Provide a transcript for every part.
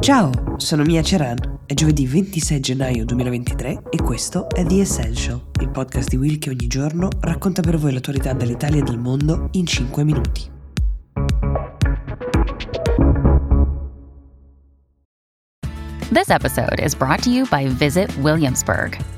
Ciao, sono Mia Ceran. È giovedì 26 gennaio 2023 e questo è The Essential, il podcast di Will che ogni giorno racconta per voi l'attualità dell'Italia e del mondo in 5 minuti. This episode is brought to you by Visit Williamsburg.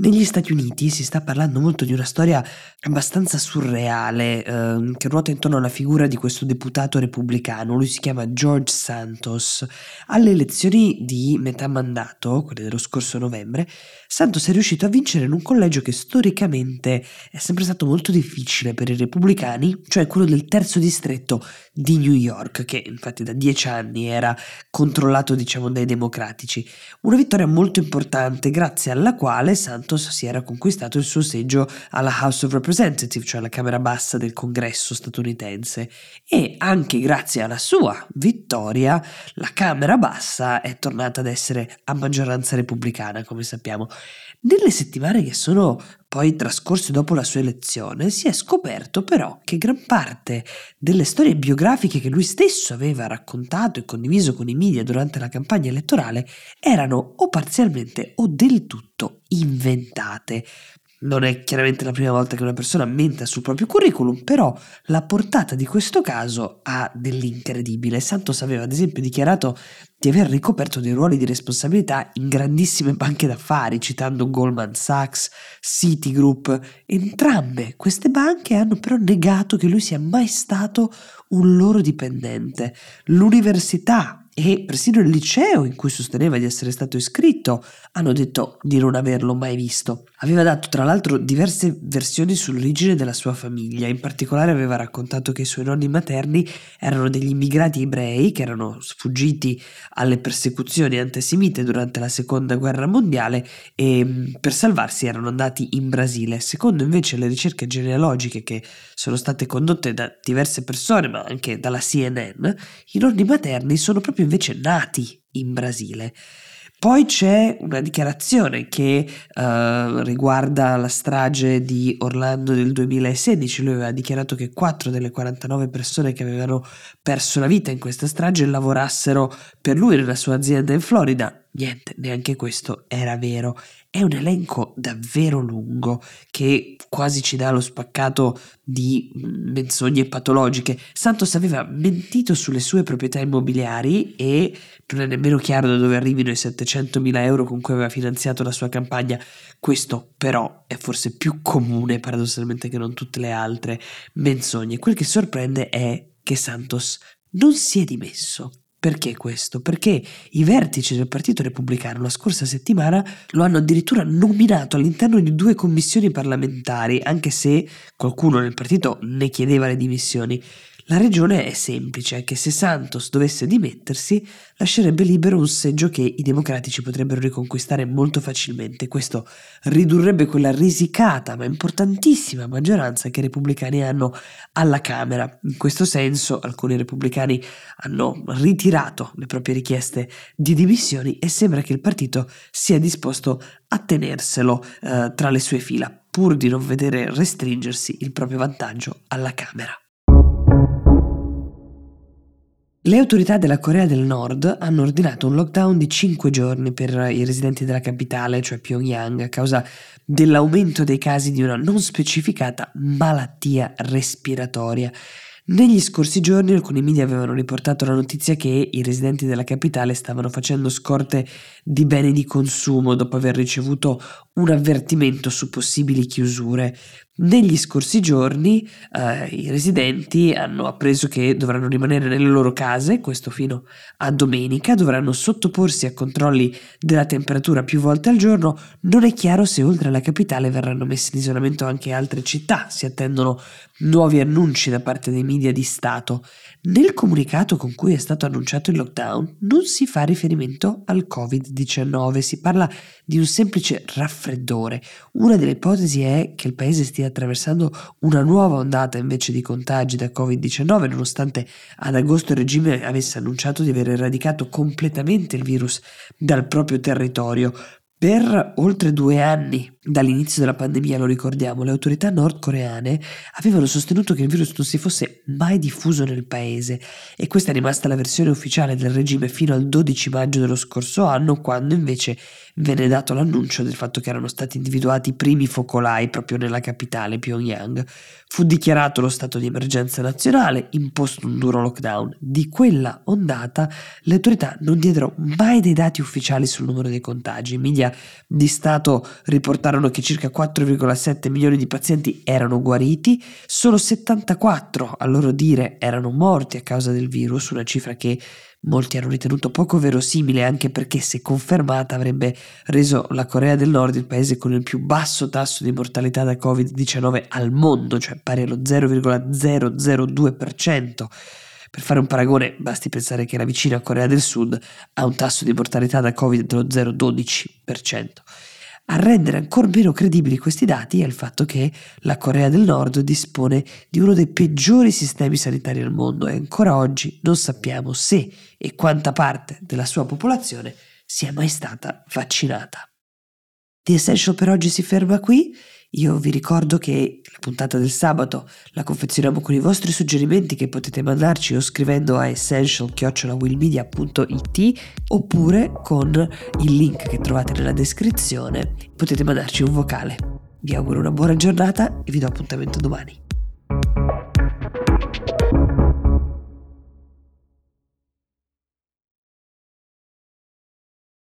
Negli Stati Uniti si sta parlando molto di una storia abbastanza surreale eh, che ruota intorno alla figura di questo deputato repubblicano, lui si chiama George Santos. Alle elezioni di metà mandato, quelle dello scorso novembre, Santos è riuscito a vincere in un collegio che storicamente è sempre stato molto difficile per i repubblicani, cioè quello del terzo distretto di New York, che infatti da dieci anni era controllato diciamo dai democratici. Una vittoria molto importante grazie alla quale Santos Santos si era conquistato il suo seggio alla House of Representatives, cioè alla Camera Bassa del Congresso statunitense, e anche grazie alla sua vittoria la Camera Bassa è tornata ad essere a maggioranza repubblicana, come sappiamo. Nelle settimane che sono poi trascorse dopo la sua elezione, si è scoperto però che gran parte delle storie biografiche che lui stesso aveva raccontato e condiviso con i media durante la campagna elettorale erano o parzialmente o del tutto inventate. Non è chiaramente la prima volta che una persona menta sul proprio curriculum, però la portata di questo caso ha dell'incredibile. Santos aveva ad esempio dichiarato di aver ricoperto dei ruoli di responsabilità in grandissime banche d'affari, citando Goldman Sachs, Citigroup. Entrambe queste banche hanno però negato che lui sia mai stato un loro dipendente. L'università e persino il liceo in cui sosteneva di essere stato iscritto hanno detto di non averlo mai visto. Aveva dato tra l'altro diverse versioni sull'origine della sua famiglia, in particolare aveva raccontato che i suoi nonni materni erano degli immigrati ebrei che erano sfuggiti alle persecuzioni antisemite durante la seconda guerra mondiale e mm, per salvarsi erano andati in Brasile. Secondo invece le ricerche genealogiche che sono state condotte da diverse persone, ma anche dalla CNN, i nonni materni sono proprio invece nati in Brasile. Poi c'è una dichiarazione che uh, riguarda la strage di Orlando del 2016. Lui aveva dichiarato che 4 delle 49 persone che avevano perso la vita in questa strage lavorassero per lui nella sua azienda in Florida. Niente, neanche questo era vero. È un elenco davvero lungo che quasi ci dà lo spaccato di menzogne patologiche. Santos aveva mentito sulle sue proprietà immobiliari e non è nemmeno chiaro da dove arrivino i 700.000 euro con cui aveva finanziato la sua campagna. Questo però è forse più comune paradossalmente che non tutte le altre menzogne. Quel che sorprende è che Santos non si è dimesso. Perché questo? Perché i vertici del Partito Repubblicano la scorsa settimana lo hanno addirittura nominato all'interno di due commissioni parlamentari, anche se qualcuno nel partito ne chiedeva le dimissioni. La ragione è semplice, che se Santos dovesse dimettersi, lascerebbe libero un seggio che i democratici potrebbero riconquistare molto facilmente. Questo ridurrebbe quella risicata ma importantissima maggioranza che i repubblicani hanno alla Camera. In questo senso, alcuni repubblicani hanno ritirato le proprie richieste di dimissioni e sembra che il partito sia disposto a tenerselo eh, tra le sue fila, pur di non vedere restringersi il proprio vantaggio alla Camera. Le autorità della Corea del Nord hanno ordinato un lockdown di 5 giorni per i residenti della capitale, cioè Pyongyang, a causa dell'aumento dei casi di una non specificata malattia respiratoria. Negli scorsi giorni alcuni media avevano riportato la notizia che i residenti della capitale stavano facendo scorte di beni di consumo dopo aver ricevuto un avvertimento su possibili chiusure. Negli scorsi giorni eh, i residenti hanno appreso che dovranno rimanere nelle loro case, questo fino a domenica, dovranno sottoporsi a controlli della temperatura più volte al giorno. Non è chiaro se oltre alla capitale verranno messe in isolamento anche altre città, si attendono nuovi annunci da parte dei media di Stato. Nel comunicato con cui è stato annunciato il lockdown non si fa riferimento al Covid-19, si parla di un semplice raffreddore. Una delle ipotesi è che il paese stia attraversando una nuova ondata invece di contagi da Covid-19, nonostante ad agosto il regime avesse annunciato di aver eradicato completamente il virus dal proprio territorio. Per oltre due anni dall'inizio della pandemia, lo ricordiamo, le autorità nordcoreane avevano sostenuto che il virus non si fosse mai diffuso nel paese e questa è rimasta la versione ufficiale del regime fino al 12 maggio dello scorso anno, quando invece venne dato l'annuncio del fatto che erano stati individuati i primi focolai proprio nella capitale Pyongyang. Fu dichiarato lo stato di emergenza nazionale, imposto un duro lockdown. Di quella ondata le autorità non diedero mai dei dati ufficiali sul numero dei contagi. I media di Stato riportarono che circa 4,7 milioni di pazienti erano guariti, solo 74 a loro dire erano morti a causa del virus, una cifra che molti hanno ritenuto poco verosimile anche perché se confermata avrebbe reso la Corea del Nord il paese con il più basso tasso di mortalità da Covid-19 al mondo, cioè pari allo 0,002%. Per fare un paragone, basti pensare che la vicina Corea del Sud ha un tasso di mortalità da Covid dello 0,12%. A rendere ancora meno credibili questi dati è il fatto che la Corea del Nord dispone di uno dei peggiori sistemi sanitari al mondo e ancora oggi non sappiamo se e quanta parte della sua popolazione sia mai stata vaccinata. The Essential per oggi si ferma qui. Io vi ricordo che la puntata del sabato la confezioniamo con i vostri suggerimenti che potete mandarci o scrivendo a essential-willmedia.it oppure con il link che trovate nella descrizione. Potete mandarci un vocale. Vi auguro una buona giornata e vi do appuntamento domani.